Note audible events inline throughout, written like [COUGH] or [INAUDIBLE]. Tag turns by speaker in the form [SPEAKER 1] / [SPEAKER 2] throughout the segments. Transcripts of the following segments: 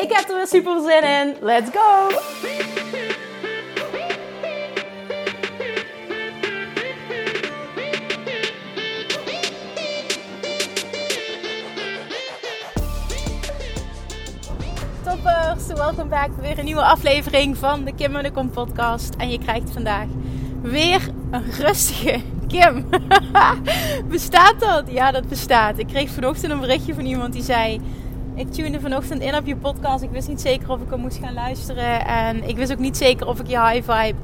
[SPEAKER 1] Ik heb er weer super zin in. Let's go! Toppers, welkom back. Weer een nieuwe aflevering van de Kim en de Kom podcast. En je krijgt vandaag weer een rustige Kim. [LAUGHS] bestaat dat? Ja, dat bestaat. Ik kreeg vanochtend een berichtje van iemand die zei... Ik tune vanochtend in op je podcast. Ik wist niet zeker of ik hem moest gaan luisteren. En ik wist ook niet zeker of ik je high vibe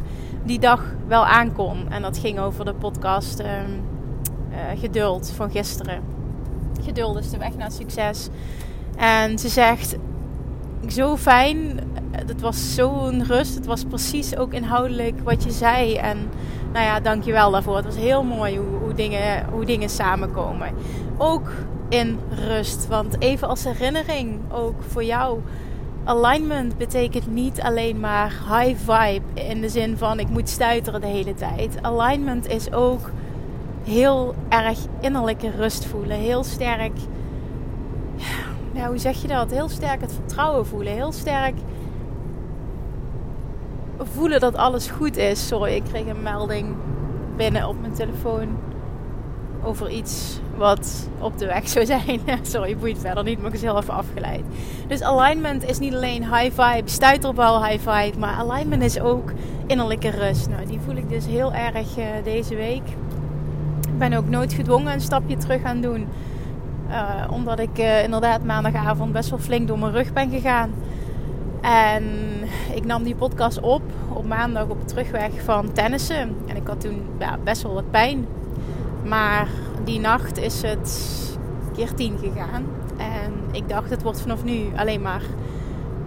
[SPEAKER 1] die dag wel aankon. En dat ging over de podcast uh, uh, Geduld van gisteren. Geduld is de weg naar succes. En ze zegt, zo fijn. Het was zo'n rust. Het was precies ook inhoudelijk wat je zei. En nou ja, dankjewel daarvoor. Het was heel mooi hoe, hoe, dingen, hoe dingen samenkomen. Ook in rust. Want even als herinnering ook voor jou. Alignment betekent niet alleen maar high vibe in de zin van ik moet stuiteren de hele tijd. Alignment is ook heel erg innerlijke rust voelen. Heel sterk, ja, hoe zeg je dat? Heel sterk het vertrouwen voelen. Heel sterk voelen dat alles goed is. Sorry, ik kreeg een melding binnen op mijn telefoon over iets wat op de weg zou zijn. [LAUGHS] Sorry, boeit verder niet, maar ik is heel even afgeleid. Dus alignment is niet alleen high vibe, stuiterbal high vibe, maar alignment is ook innerlijke rust. Nou, die voel ik dus heel erg uh, deze week. Ik ben ook nooit gedwongen een stapje terug aan doen. Uh, omdat ik uh, inderdaad maandagavond best wel flink door mijn rug ben gegaan. En ik nam die podcast op op maandag op terugweg van tennissen. En ik had toen ja, best wel wat pijn. Maar die nacht is het keer tien gegaan. En ik dacht, het wordt vanaf nu alleen maar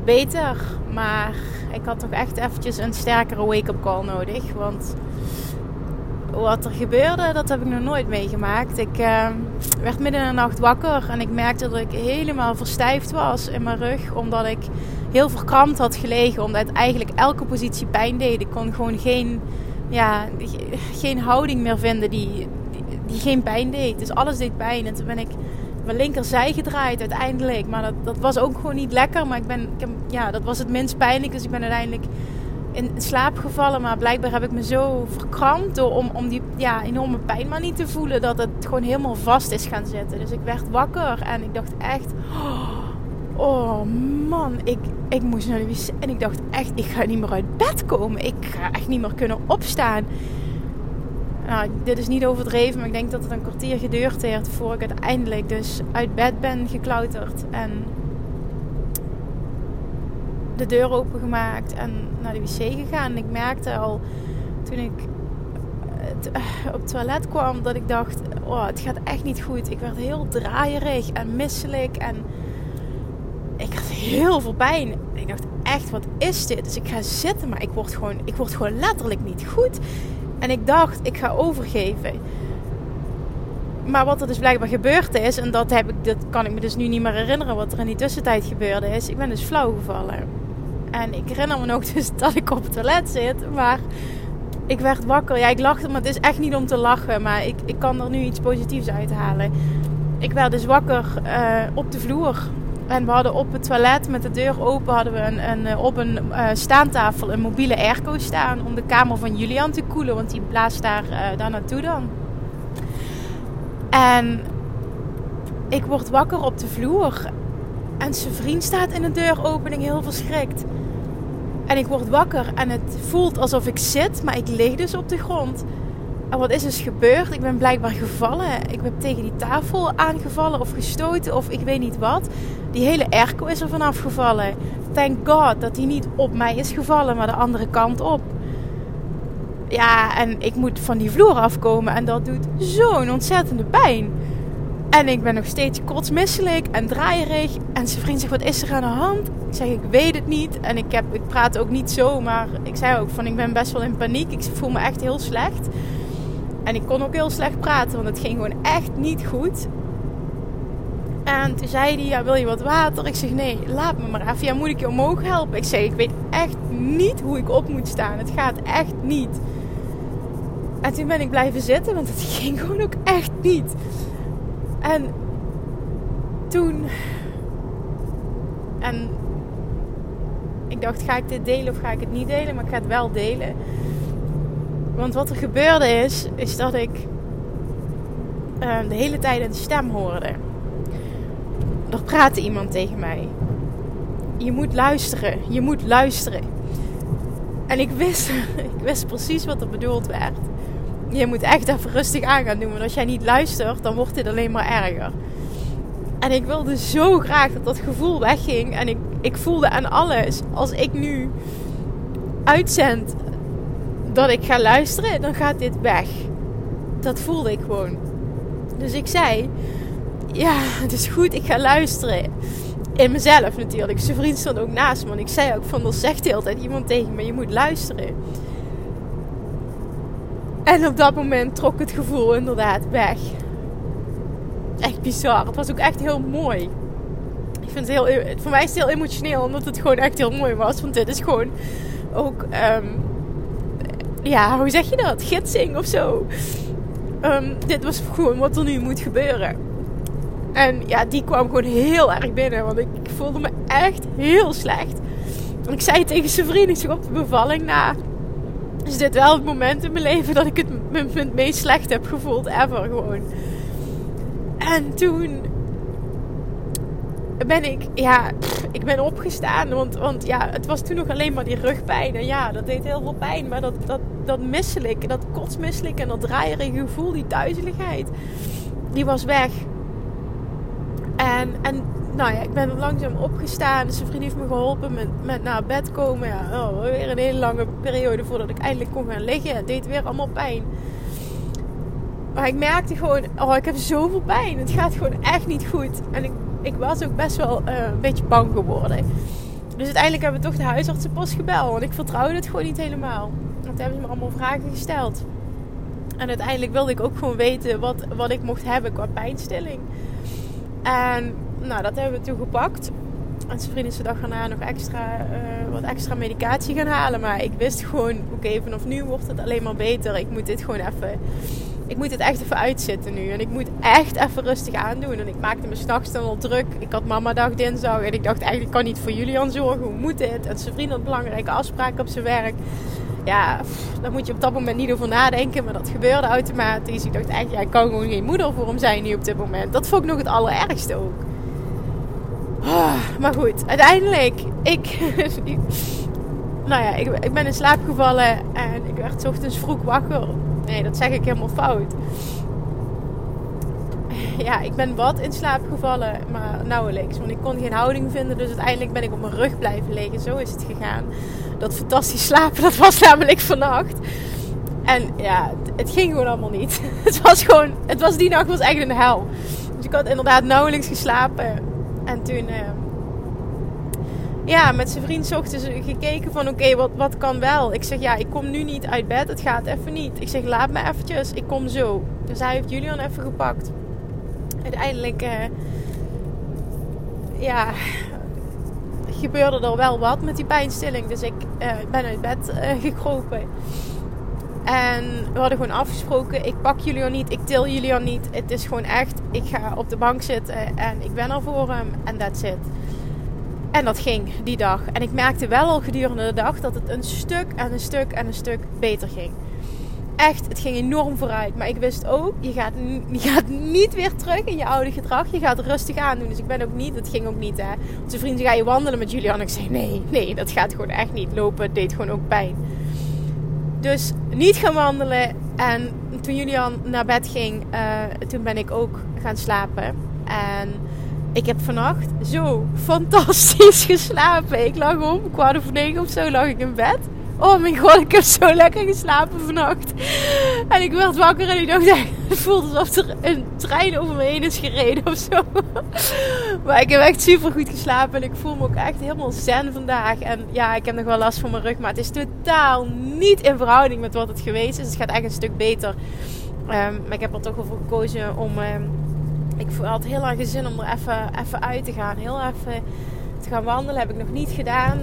[SPEAKER 1] beter. Maar ik had toch echt eventjes een sterkere wake-up call nodig. Want wat er gebeurde, dat heb ik nog nooit meegemaakt. Ik uh, werd midden in de nacht wakker en ik merkte dat ik helemaal verstijfd was in mijn rug. Omdat ik heel verkrampt had gelegen. Omdat eigenlijk elke positie pijn deed. Ik kon gewoon geen, ja, geen houding meer vinden die, die geen pijn deed. Dus alles deed pijn. En toen ben ik mijn linkerzij gedraaid uiteindelijk. Maar dat, dat was ook gewoon niet lekker. Maar ik ben, ik ja, dat was het minst pijnlijk. Dus ik ben uiteindelijk in slaap gevallen. Maar blijkbaar heb ik me zo verkrampt door, om, om die ja, enorme pijn maar niet te voelen. Dat het gewoon helemaal vast is gaan zitten. Dus ik werd wakker en ik dacht echt... Oh man, ik, ik moest naar de wc. En ik dacht echt, ik ga niet meer uit bed komen. Ik ga echt niet meer kunnen opstaan. Nou, dit is niet overdreven, maar ik denk dat het een kwartier geduurd heeft voor ik uiteindelijk dus uit bed ben geklauterd. En de deur opengemaakt en naar de wc gegaan. En ik merkte al toen ik op het toilet kwam dat ik dacht: oh, het gaat echt niet goed. Ik werd heel draaierig en misselijk en ik had heel veel pijn. ik dacht echt: wat is dit? Dus ik ga zitten, maar ik word gewoon, ik word gewoon letterlijk niet goed. En ik dacht: ik ga overgeven. Maar wat er dus blijkbaar gebeurd is, en dat, heb ik, dat kan ik me dus nu niet meer herinneren wat er in die tussentijd gebeurde is. Ik ben dus flauw gevallen. En ik herinner me nog [LAUGHS] dus dat ik op het toilet zit. Maar ik werd wakker. Ja, ik lachte, maar het is echt niet om te lachen. Maar ik, ik kan er nu iets positiefs uithalen. Ik werd dus wakker uh, op de vloer. En we hadden op het toilet met de deur open hadden we een, een op een uh, staantafel een mobiele airco staan. Om de kamer van Julian te koelen. Want die blaast daar, uh, daar naartoe dan. En ik word wakker op de vloer. En zijn vriend staat in de deuropening heel verschrikt. En ik word wakker en het voelt alsof ik zit, maar ik lig dus op de grond. En wat is dus gebeurd? Ik ben blijkbaar gevallen. Ik ben tegen die tafel aangevallen of gestoten of ik weet niet wat. Die hele airco is er vanaf gevallen. Thank God dat die niet op mij is gevallen, maar de andere kant op. Ja, en ik moet van die vloer afkomen en dat doet zo'n ontzettende pijn. En ik ben nog steeds kotsmisselijk en draaierig. En zijn vriend zegt, wat is er aan de hand? Ik zeg, ik weet het niet. En ik, heb, ik praat ook niet zo, maar ik zei ook van, ik ben best wel in paniek. Ik voel me echt heel slecht. En ik kon ook heel slecht praten, want het ging gewoon echt niet goed. En toen zei hij, ja, wil je wat water? Ik zeg, nee, laat me maar even. Ja, moet ik je omhoog helpen? Ik zeg, ik weet echt niet hoe ik op moet staan. Het gaat echt niet. En toen ben ik blijven zitten, want het [LAUGHS] ging gewoon ook echt niet. En toen. En ik dacht, ga ik dit delen of ga ik het niet delen? Maar ik ga het wel delen. Want wat er gebeurde is, is dat ik uh, de hele tijd een stem hoorde. Er praatte iemand tegen mij. Je moet luisteren, je moet luisteren. En ik wist, [LAUGHS] ik wist precies wat er bedoeld werd je moet echt even rustig aan gaan doen. Want als jij niet luistert, dan wordt dit alleen maar erger. En ik wilde zo graag dat dat gevoel wegging. En ik, ik voelde aan alles. Als ik nu uitzend dat ik ga luisteren, dan gaat dit weg. Dat voelde ik gewoon. Dus ik zei: Ja, het is goed, ik ga luisteren. In mezelf natuurlijk. Zijn vriend stond ook naast me. Ik zei ook: van, Er zegt de hele tijd iemand tegen me: Je moet luisteren. En op dat moment trok het gevoel inderdaad weg. Echt bizar. Het was ook echt heel mooi. Ik vind het heel, voor mij heel emotioneel, omdat het gewoon echt heel mooi was. Want dit is gewoon ook, um, ja, hoe zeg je dat? Gidsing of zo. Um, dit was gewoon wat er nu moet gebeuren. En ja, die kwam gewoon heel erg binnen, want ik, voelde me echt heel slecht. En ik zei tegen zijn vriend, ik op de bevalling na is dit wel het moment in mijn leven dat ik het me, het meest slecht heb gevoeld ever gewoon. En toen ben ik, ja, ik ben opgestaan. Want, want ja, het was toen nog alleen maar die rugpijn. En ja, dat deed heel veel pijn. Maar dat, dat, dat misselijk, dat kotsmisselijk en dat draaierige gevoel, die duizeligheid, die was weg. En, en nou ja, ik ben langzaam opgestaan. Zijn vriend heeft me geholpen met, met naar bed komen. Ja, oh, weer een hele lange periode voordat ik eindelijk kon gaan liggen. Het deed weer allemaal pijn. Maar ik merkte gewoon, oh, ik heb zoveel pijn. Het gaat gewoon echt niet goed. En ik, ik was ook best wel uh, een beetje bang geworden. Dus uiteindelijk hebben we toch de huisartsenpost gebeld. Want ik vertrouwde het gewoon niet helemaal. Want hebben ze me allemaal vragen gesteld. En uiteindelijk wilde ik ook gewoon weten wat, wat ik mocht hebben qua pijnstilling. En nou, dat hebben we toen gepakt. En zijn vriend is dag daarna nog extra, uh, wat extra medicatie gaan halen. Maar ik wist gewoon, oké, vanaf nu wordt het alleen maar beter. Ik moet dit gewoon even, ik moet het echt even uitzitten nu. En ik moet echt even rustig aandoen. En ik maakte me s'nachts dan al druk. Ik had mama dag dinsdag. En ik dacht eigenlijk, ik kan niet voor Julian zorgen. Hoe moet dit? En zijn vriend had belangrijke afspraken op zijn werk. Ja, daar moet je op dat moment niet over nadenken. Maar dat gebeurde automatisch. Ik dacht eigenlijk, ja, ik kan gewoon geen moeder voor hem zijn nu op dit moment. Dat vond ik nog het allerergste ook. Ah, maar goed, uiteindelijk, ik, [LAUGHS] nou ja, ik, ik, ben in slaap gevallen en ik werd ochtends vroeg wakker. Nee, dat zeg ik helemaal fout. Ja, ik ben wat in slaap gevallen, maar nauwelijks. Want ik kon geen houding vinden, dus uiteindelijk ben ik op mijn rug blijven liggen. Zo is het gegaan. Dat fantastisch slapen, [LAUGHS] dat was namelijk vannacht. En ja, het, ging gewoon allemaal niet. [LAUGHS] Het was gewoon, het was die nacht was echt een hel. Dus ik had inderdaad nauwelijks geslapen. En toen, uh, ja, met zijn vriend zochten ze gekeken van oké, wat, wat kan wel? Ik zeg ja, ik kom nu niet uit bed, het gaat even niet. Ik zeg laat me eventjes, ik kom zo. Dus hij heeft Julian even gepakt. Uiteindelijk, uh, ja, gebeurde er wel wat met die pijnstilling. Dus ik uh, ben uit bed gekropen. En we hadden gewoon afgesproken: ik pak Julian niet, ik til Julian niet. Het is gewoon echt, ik ga op de bank zitten en ik ben er voor hem en that's it. En dat ging die dag. En ik merkte wel al gedurende de dag dat het een stuk en een stuk en een stuk beter ging. Echt, het ging enorm vooruit. Maar ik wist ook, je gaat, [LAUGHS] je gaat niet weer terug in je oude gedrag. Je gaat rustig aan doen. Dus ik ben ook niet, dat ging ook niet hè. Zijn vrienden, ga je wandelen met Julian? Ik zei, nee, nee, dat gaat gewoon echt niet. Lopen deed gewoon ook pijn. Dus niet gaan wandelen. En toen Julian naar bed ging, uh, toen ben ik ook gaan slapen. En ik heb vannacht zo fantastisch [LAUGHS] geslapen. Ik lag om kwart over negen of zo lag ik in bed. Oh mijn god, ik heb zo lekker geslapen vannacht. En ik werd wakker en ik dacht, [LAUGHS] het voelt alsof er een trein over me heen is gereden of zo. [LAUGHS] Maar ik heb echt super goed geslapen en ik voel me ook echt helemaal zen vandaag. En ja, ik heb nog wel last van mijn rug, maar het is totaal niet in verhouding met wat het geweest is. Het gaat echt een stuk beter. Ehm, maar ik heb er toch voor gekozen om. Um, ik had heel erg zin om er even, even uit te gaan. Heel even te gaan wandelen heb ik nog niet gedaan.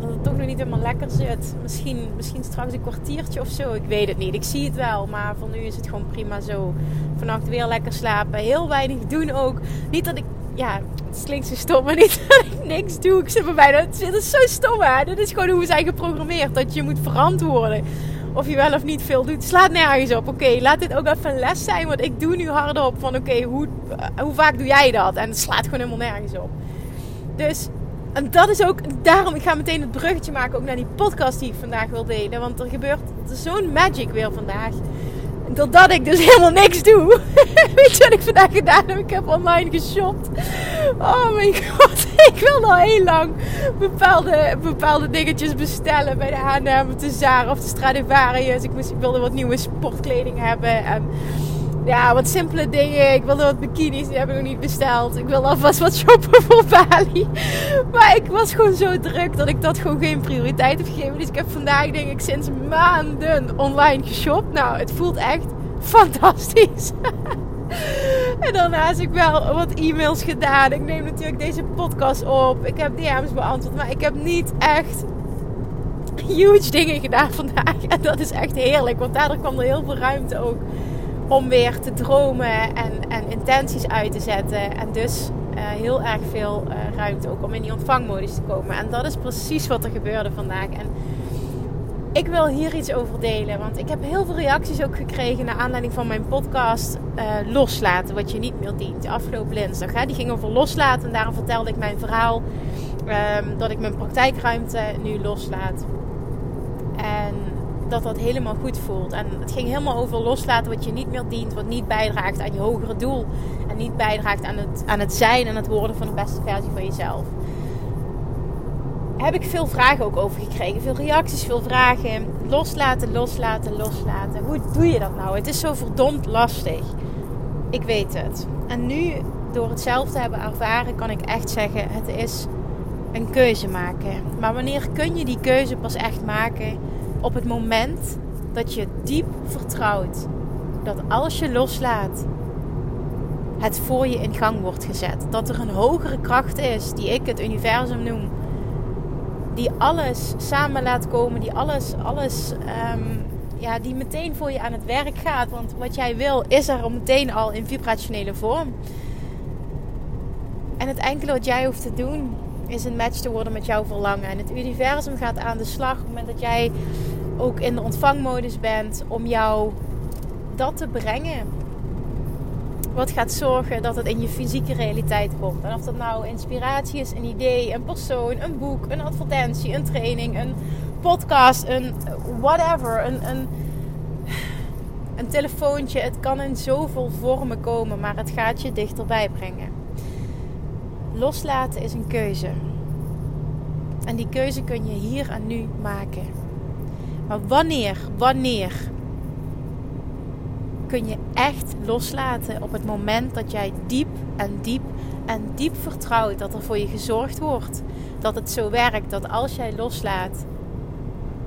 [SPEAKER 1] Dat het toch nog niet helemaal lekker zit. Misschien, misschien straks een kwartiertje of zo. Ik weet het niet. Ik zie het wel. Maar voor nu is het gewoon prima zo. Vannacht weer lekker slapen. Heel weinig doen ook. Niet dat ik. Ja, het klinkt zo stom, maar niet [LAUGHS] dat ik niks doe. Ik zit bij mij. Het is zo stom, hè? Dit is gewoon hoe we zijn geprogrammeerd. Dat je moet verantwoorden of je wel of niet veel doet. Slaat nergens op. Oké, laat dit ook even een les zijn. Want ik doe nu hardop van oké, hoe, hoe vaak doe jij dat? En het slaat gewoon helemaal nergens op. Dus en dat is ook daarom, ik ga meteen het bruggetje maken ook naar die podcast die ik vandaag wil delen. Want er gebeurt zo'n magic weer vandaag. Doordat ik dus [LAUGHS] helemaal niks doe. [LAUGHS] Weet je wat ik vandaag gedaan heb? Ik heb online geshopt. Oh mijn [LAUGHS] god. Ik wil al heel lang bepaalde, bepaalde dingetjes bestellen bij de H&M, de Zara of de Stradivarius. Ik, ik wilde wat nieuwe sportkleding hebben. En ja, wat simpele dingen. Ik wilde wat bikinis, die heb ik nog niet besteld. Ik wilde alvast wat shoppen voor Bali. [LAUGHS] Maar ik was gewoon zo druk dat ik dat gewoon geen prioriteit heb gegeven. Dus ik heb vandaag denk ik sinds maanden online geshopt. Nou, het voelt echt fantastisch. [LAUGHS] en daarnaast heb ik wel wat e-mails gedaan. Ik neem natuurlijk deze podcast op. Ik heb DM's beantwoord. Maar ik heb niet echt huge dingen gedaan [LAUGHS] vandaag. En dat is echt heerlijk. Want daardoor kwam er heel veel ruimte ook om weer te dromen en, en intenties uit te zetten. En dus uh, heel erg veel uh, ruimte ook om in die ontvangmodus te komen. En dat is precies wat er gebeurde vandaag. En ik wil hier iets over delen. Want ik heb heel veel reacties ook gekregen naar aanleiding van mijn podcast uh, Loslaten, wat je niet meer dient. Afgelopen dinsdag. Die ging over loslaten. En daarom vertelde ik mijn verhaal um, dat ik mijn praktijkruimte nu loslaat. En dat dat helemaal goed voelt. En het ging helemaal over loslaten wat je niet meer dient, wat niet bijdraagt aan je hogere doel. En niet bijdraagt aan het, aan het zijn en het worden van de beste versie van jezelf. Heb ik veel vragen ook over gekregen. Veel reacties, veel vragen. Loslaten, loslaten, loslaten. Hoe doe je dat nou? Het is zo verdomd lastig. Ik weet het. En nu, door het zelf te hebben ervaren, kan ik echt zeggen: het is een keuze maken. Maar wanneer kun je die keuze pas echt maken? Op het moment dat je diep vertrouwt dat als je loslaat, het voor je in gang wordt gezet. Dat er een hogere kracht is, die ik het universum noem, die alles samen laat komen, die alles, alles, um, ja, die meteen voor je aan het werk gaat. Want wat jij wil, is er meteen al in vibrationele vorm. En het enkele wat jij hoeft te doen, is een match te worden met jouw verlangen. En het universum gaat aan de slag op het moment dat jij ook in de ontvangmodus bent om jou dat te brengen. Wat gaat zorgen dat het in je fysieke realiteit komt. En of dat nou inspiratie is, een idee, een persoon, een boek, een advertentie, een training, een podcast, een whatever, een, een, een telefoontje. Het kan in zoveel vormen komen, maar het gaat je dichterbij brengen. Loslaten is een keuze. En die keuze kun je hier en nu maken. Maar wanneer, wanneer kun je echt loslaten op het moment dat jij diep en diep en diep vertrouwt dat er voor je gezorgd wordt. Dat het zo werkt dat als jij loslaat,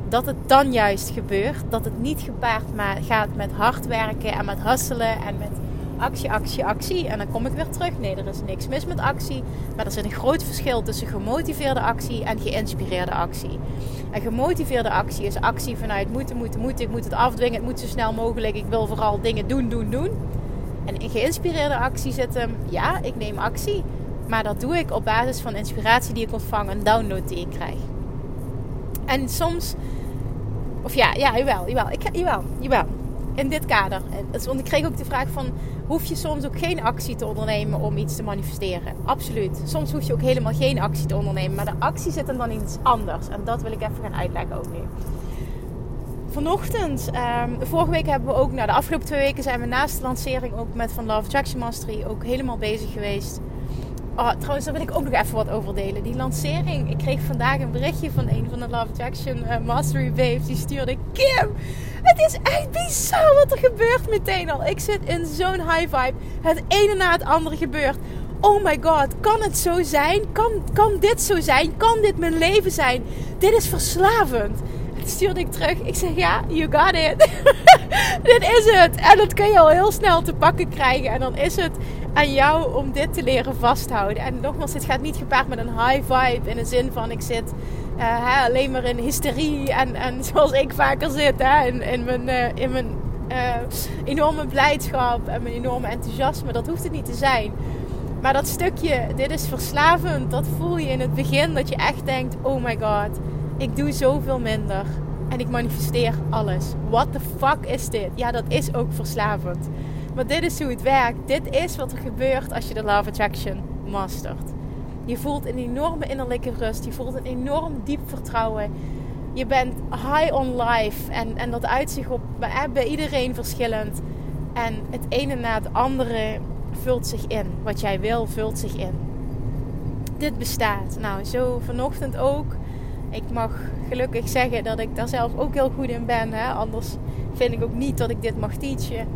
[SPEAKER 1] dat het dan juist gebeurt. Dat het niet gepaard gaat met hard werken en met hasselen en met actie, actie, actie. En dan kom ik weer terug. Nee, er is niks mis met actie. Maar er zit een groot verschil tussen gemotiveerde actie en geïnspireerde actie. En gemotiveerde actie is actie vanuit moeten, moeten, moeten. Ik moet het afdwingen. Het moet zo snel mogelijk. Ik wil vooral dingen doen, doen, doen. En in geïnspireerde actie zit hem, ja, ik neem actie. Maar dat doe ik op basis van inspiratie die ik ontvang, een download die ik krijg. En soms, of ja, ja, jawel, jawel, ik, jawel, jawel. In dit kader. Want ik kreeg ook de vraag van, hoef je soms ook geen actie te ondernemen om iets te manifesteren. Absoluut. Soms hoef je ook helemaal geen actie te ondernemen. Maar de actie zit dan iets anders. En dat wil ik even gaan uitleggen ook nu. Vanochtend, um, vorige week hebben we ook, nou de afgelopen twee weken zijn we naast de lancering ook met Van Love Attraction Mastery ook helemaal bezig geweest Oh, trouwens, daar wil ik ook nog even wat over delen. Die lancering. Ik kreeg vandaag een berichtje van een van de Love Attraction uh, Mastery Babes. Die stuurde Kim. Het is echt bizar wat er gebeurt meteen al. Ik zit in zo'n high vibe. Het ene na het andere gebeurt. Oh my god, kan het zo zijn? Kan, kan dit zo zijn? Kan dit mijn leven zijn? Dit is verslavend. En stuurde ik terug. Ik zeg ja, you got it. [LAUGHS] dit is het. En dat kun je al heel snel te pakken krijgen. En dan is het aan jou om dit te leren vasthouden. En nogmaals, dit gaat niet gepaard met een high vibe. In de zin van ik zit hè, alleen maar in hysterie. En, en [LAUGHS] zoals ik vaker zit, hè, in, in mijn, uh, in mijn uh, enorme blijdschap en mijn enorme enthousiasme. Dat hoeft het niet te zijn. Maar dat stukje, dit is verslavend, dat voel je in het begin. Dat je echt denkt, oh my god, ik doe zoveel minder. En ik manifesteer alles. What the fuck is dit? Ja, dat is ook verslavend. Maar dit is hoe het werkt. Dit is wat er gebeurt als je de Love Attraction mastert. Je voelt een enorme innerlijke rust. Je voelt een enorm diep vertrouwen. Je bent high on life. En, en dat uitzicht op bij iedereen verschillend. En het ene na het andere vult zich in. Wat jij wil, vult zich in. Dit bestaat. Nou, zo vanochtend ook. Ik mag gelukkig zeggen dat ik daar zelf ook heel goed in ben. Hè? Anders vind ik ook niet dat ik dit mag teachen.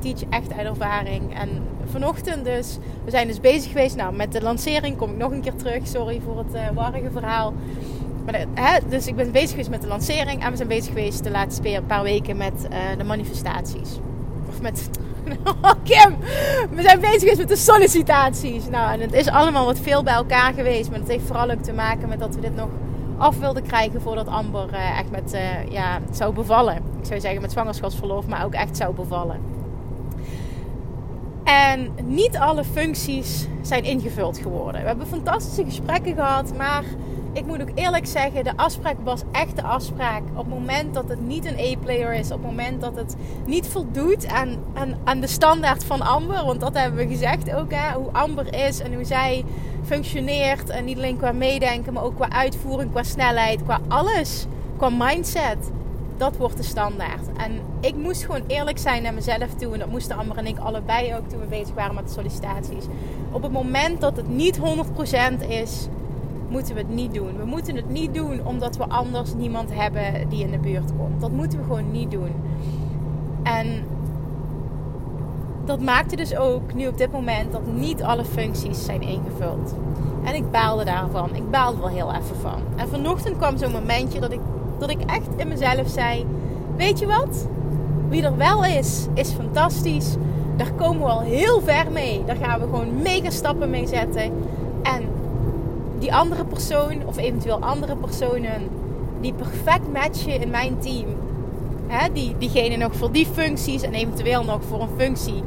[SPEAKER 1] Teach echt uit ervaring. En vanochtend dus, we zijn dus bezig geweest. Nou, met de lancering kom ik nog een keer terug. Sorry voor het uh, warrige verhaal. Maar hè, dus ik ben bezig geweest met de lancering. En we zijn bezig geweest de laatste paar weken met uh, de manifestaties. Of met... [LAUGHS] Oh, Kim! We zijn bezig geweest met de sollicitaties. Nou, en het is allemaal wat veel bij elkaar geweest. Maar het heeft vooral ook te maken met dat we dit nog af wilden krijgen voordat Amber echt met, ja, zou bevallen. Ik zou zeggen met zwangerschapsverlof, maar ook echt zou bevallen. En niet alle functies zijn ingevuld geworden. We hebben fantastische gesprekken gehad, maar ik moet ook eerlijk zeggen, de afspraak was echt de afspraak. Op het moment dat het niet een A-player is, op het moment dat het niet voldoet aan, aan, aan de standaard van Amber, want dat hebben we gezegd ook, hè, hoe Amber is en hoe zij functioneert. En niet alleen qua meedenken, maar ook qua uitvoering, qua snelheid, qua alles, qua mindset dat wordt de standaard. En ik moest gewoon eerlijk zijn naar mezelf toe. En dat moesten Amber en ik allebei ook toen we bezig waren met de sollicitaties. Op het moment dat het niet 100% is, moeten we het niet doen. We moeten het niet doen omdat we anders niemand hebben die in de buurt komt. Dat moeten we gewoon niet doen. En dat maakte dus ook nu op dit moment dat niet alle functies zijn ingevuld. En ik baalde daarvan. Ik baalde wel heel even van. En vanochtend kwam zo'n momentje dat ik dat ik echt in mezelf zei: Weet je wat? Wie er wel is, is fantastisch. Daar komen we al heel ver mee. Daar gaan we gewoon mega stappen mee zetten. En die andere persoon, of eventueel andere personen, die perfect matchen in mijn team. Hè, die, diegene nog voor die functies en eventueel nog voor een functie.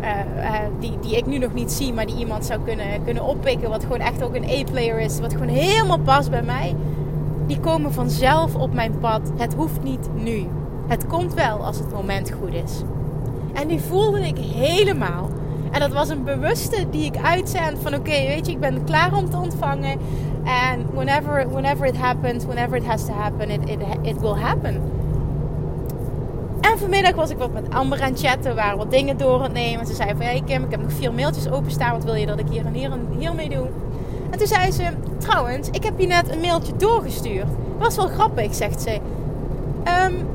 [SPEAKER 1] Uh, uh, die, die ik nu nog niet zie, maar die iemand zou kunnen, kunnen oppikken. Wat gewoon echt ook een A-player is. Wat gewoon helemaal past bij mij die komen vanzelf op mijn pad. Het hoeft niet nu. Het komt wel als het moment goed is. En die voelde ik helemaal. En dat was een bewuste die ik uitzend van oké, weet je, ik ben klaar om te ontvangen. En whenever, whenever it happens, whenever it has to happen, it, it, it will happen. En vanmiddag was ik wat met Amber aan het chatten, we waren wat dingen door het nemen. Ze zei van, hey Kim, ik heb nog vier mailtjes openstaan, wat wil je dat ik hier en hier en hier mee doe? En toen zei ze, trouwens, ik heb je net een mailtje doorgestuurd. Was wel grappig, zegt ze. Um,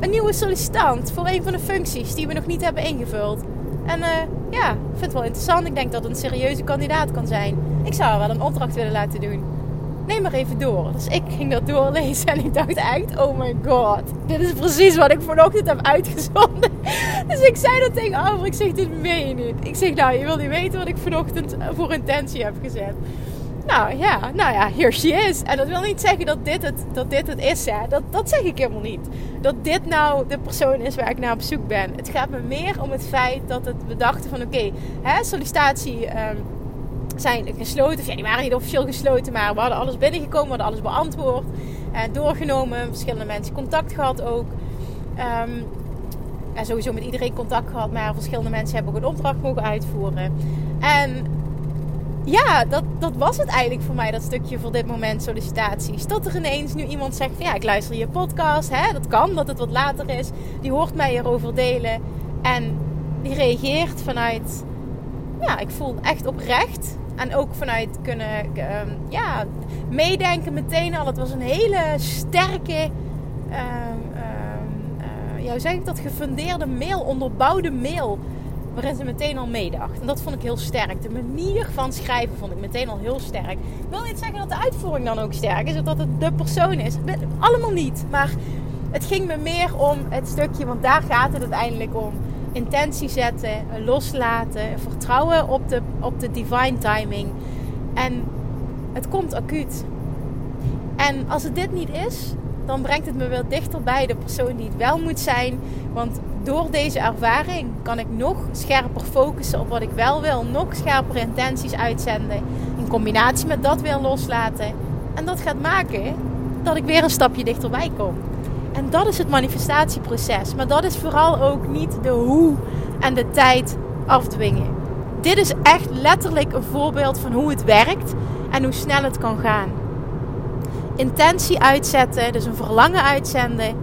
[SPEAKER 1] een nieuwe sollicitant voor een van de functies die we nog niet hebben ingevuld. En uh, ja, ik vind het wel interessant. Ik denk dat het een serieuze kandidaat kan zijn. Ik zou wel een opdracht willen laten doen. Neem maar even door. Dus ik ging dat doorlezen en ik dacht echt, oh my god. Dit is precies wat ik vanochtend heb uitgezonden. [LAUGHS] Dus ik zei dat tegen Amber. Ik zeg, dit meen je niet. Ik zeg, nou, je wil niet weten wat ik vanochtend voor intentie heb gezet. Nou ja, nou ja, here she is. En dat wil niet zeggen dat dit het, dat dit het is. Hè. Dat, dat zeg ik helemaal niet. Dat dit nou de persoon is waar ik naar op zoek ben. Het gaat me meer om het feit dat het, we dachten van oké, sollicitatie um, zijn gesloten. ja, die waren niet officieel gesloten, maar we hadden alles binnengekomen, we hadden alles beantwoord. En doorgenomen, verschillende mensen contact gehad ook. Um, en sowieso met iedereen contact gehad, maar verschillende mensen hebben ook een opdracht mogen uitvoeren. En ja, dat, dat was het eigenlijk voor mij, dat stukje voor dit moment sollicitaties. Tot er ineens nu iemand zegt van ja, ik luister je podcast. Hè? Dat kan, dat het wat later is. Die hoort mij erover delen. En die reageert vanuit, ja, ik voel echt oprecht En ook vanuit kunnen ehm, ja, meedenken meteen al. Het was een hele sterke, uh, ja, hoe zeg ik dat, gefundeerde mail, onderbouwde mail. Waarin ze meteen al meedacht. En dat vond ik heel sterk. De manier van schrijven vond ik meteen al heel sterk. Ik wil niet zeggen dat de uitvoering dan ook sterk is. Of dat het de persoon is. Allemaal niet. Maar het ging me meer om het stukje, want daar gaat het uiteindelijk om. Intentie zetten, loslaten, vertrouwen op de, op de divine timing. En het komt acuut. En als het dit niet is, dan brengt het me wel dichter bij de persoon die het wel moet zijn. Want door deze ervaring kan ik nog scherper focussen op wat ik wel wil. Nog scherper intenties uitzenden. In combinatie met dat weer loslaten. En dat gaat maken dat ik weer een stapje dichterbij kom. En dat is het manifestatieproces. Maar dat is vooral ook niet de hoe en de tijd afdwingen. Dit is echt letterlijk een voorbeeld van hoe het werkt en hoe snel het kan gaan. Intentie uitzetten, dus een verlangen uitzenden.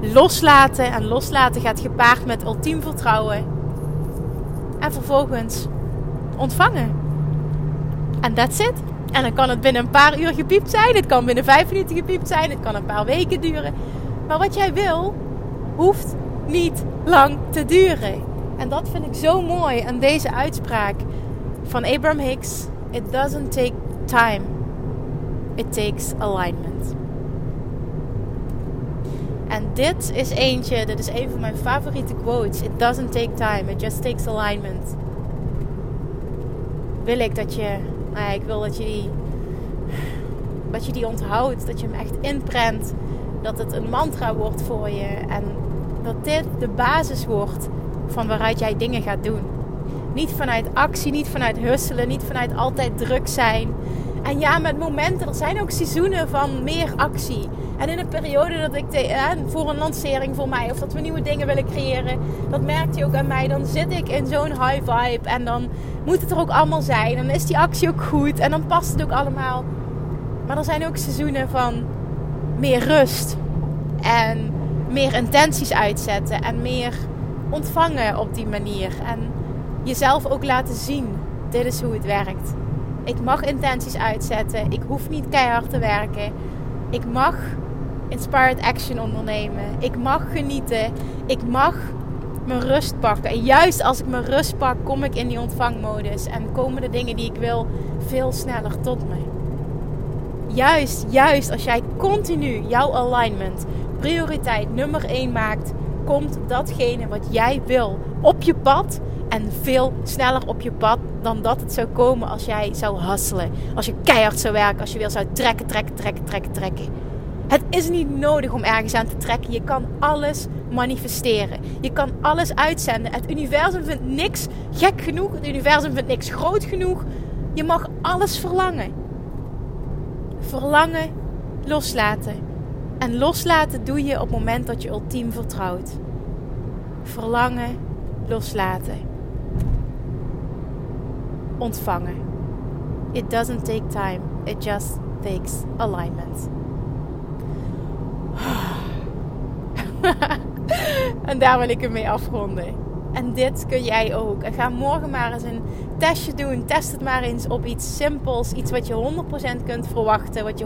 [SPEAKER 1] Loslaten. En loslaten gaat gepaard met ultiem vertrouwen. En vervolgens ontvangen. En that's it. En dan kan het binnen een paar uur gepiept zijn. Het kan binnen vijf minuten gepiept zijn. Het kan een paar weken duren. Maar wat jij wil, hoeft niet lang te duren. En dat vind ik zo mooi aan deze uitspraak van Abraham Hicks. It doesn't take time. It takes alignment. En dit is eentje, dit is een van mijn favoriete quotes. It doesn't take time, it just takes alignment. Wil ik dat je, nou ja, ik wil dat je die, dat je die onthoudt, dat je hem echt inprent dat het een mantra wordt voor je. En dat dit de basis wordt van waaruit jij dingen gaat doen. Niet vanuit actie, niet vanuit husselen, niet vanuit altijd druk zijn. En ja, met momenten, er zijn ook seizoenen van meer actie. En in een periode dat ik te, voor een lancering voor mij of dat we nieuwe dingen willen creëren, dat merkt je ook aan mij. Dan zit ik in zo'n high vibe en dan moet het er ook allemaal zijn. Dan is die actie ook goed en dan past het ook allemaal. Maar er zijn ook seizoenen van meer rust. En meer intenties uitzetten. En meer ontvangen op die manier. En jezelf ook laten zien. Dit is hoe het werkt. Ik mag intenties uitzetten. Ik hoef niet keihard te werken. Ik mag inspired action ondernemen. Ik mag genieten. Ik mag mijn rust pakken. En juist als ik mijn rust pak, kom ik in die ontvangmodus. En komen de dingen die ik wil veel sneller tot me juist, juist als jij continu jouw alignment prioriteit nummer 1 maakt, komt datgene wat jij wil op je pad. En veel sneller op je pad dan dat het zou komen als jij zou hasselen. Als je keihard zou werken, als je weer zou trekken, trekken, trekken, trekken, trekken. Het is niet nodig om ergens aan te trekken. Je kan alles manifesteren. Je kan alles uitzenden. Het universum vindt niks gek genoeg. Het universum vindt niks groot genoeg. Je mag alles verlangen. Verlangen loslaten. En loslaten doe je op het moment dat je ultiem vertrouwt. Verlangen loslaten. Ontvangen. It doesn't take time. It just takes alignment. [SIGHS] en daar wil ik hem mee afronden. En dit kun jij ook. En ga morgen maar eens een testje doen. Test het maar eens op iets simpels. Iets wat je 100% kunt verwachten. Wat je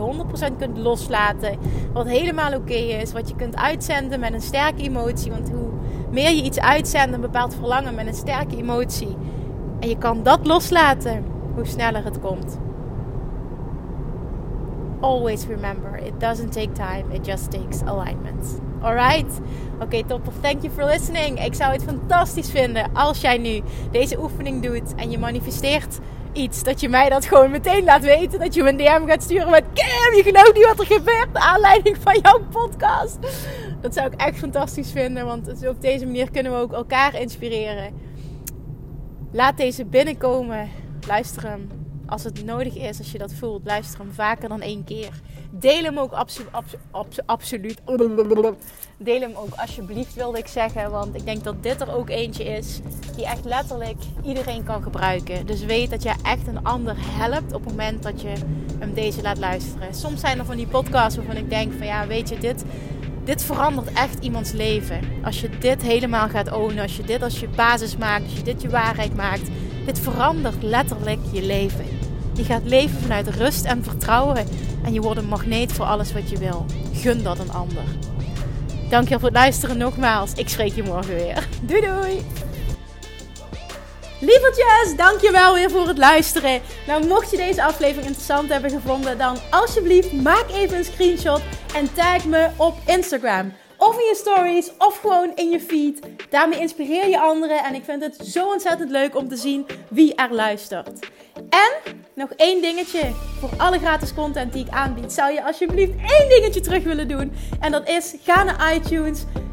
[SPEAKER 1] 100% kunt loslaten. Wat helemaal oké is. Wat je kunt uitzenden met een sterke emotie. Want hoe meer je iets uitzendt, een bepaald verlangen met een sterke emotie. En je kan dat loslaten, hoe sneller het komt. Always remember, it doesn't take time, it just takes alignment. Alright? Oké, okay, topper. Thank you for listening. Ik zou het fantastisch vinden als jij nu deze oefening doet en je manifesteert iets. Dat je mij dat gewoon meteen laat weten. Dat je me een DM gaat sturen met Kim, je gelooft niet wat er gebeurt. Naar aanleiding van jouw podcast. Dat zou ik echt fantastisch vinden. Want op deze manier kunnen we ook elkaar inspireren. Laat deze binnenkomen. Luister hem als het nodig is, als je dat voelt. Luister hem vaker dan één keer. Deel hem ook abso absoluut. Deel hem ook alsjeblieft, wilde ik zeggen. Want ik denk dat dit er ook eentje is die echt letterlijk iedereen kan gebruiken. Dus weet dat je echt een ander helpt op het moment dat je hem deze laat luisteren. Soms zijn er van die podcasts waarvan ik denk van ja, weet je, dit, dit verandert echt iemands leven. Als je dit helemaal gaat ownen, als je dit als je basis maakt, als je dit je waarheid maakt Dit verandert letterlijk je leven. Je gaat leven vanuit rust en vertrouwen en je wordt een magneet voor alles wat je wil. Gun dat een ander. Dankjewel voor het luisteren nogmaals. Ik spreek je morgen weer. Doei doei! Lievertjes, dankjewel weer voor het luisteren. Nou, mocht je deze aflevering interessant hebben gevonden, dan alsjeblieft maak even een screenshot en tag me op Instagram. Of in je stories, of gewoon in je feed. Daarmee inspireer je anderen en ik vind het zo ontzettend leuk om te zien wie er luistert. En nog één dingetje. Voor alle gratis content die ik aanbied, zou je alsjeblieft één dingetje terug willen doen. En dat is, ga naar iTunes,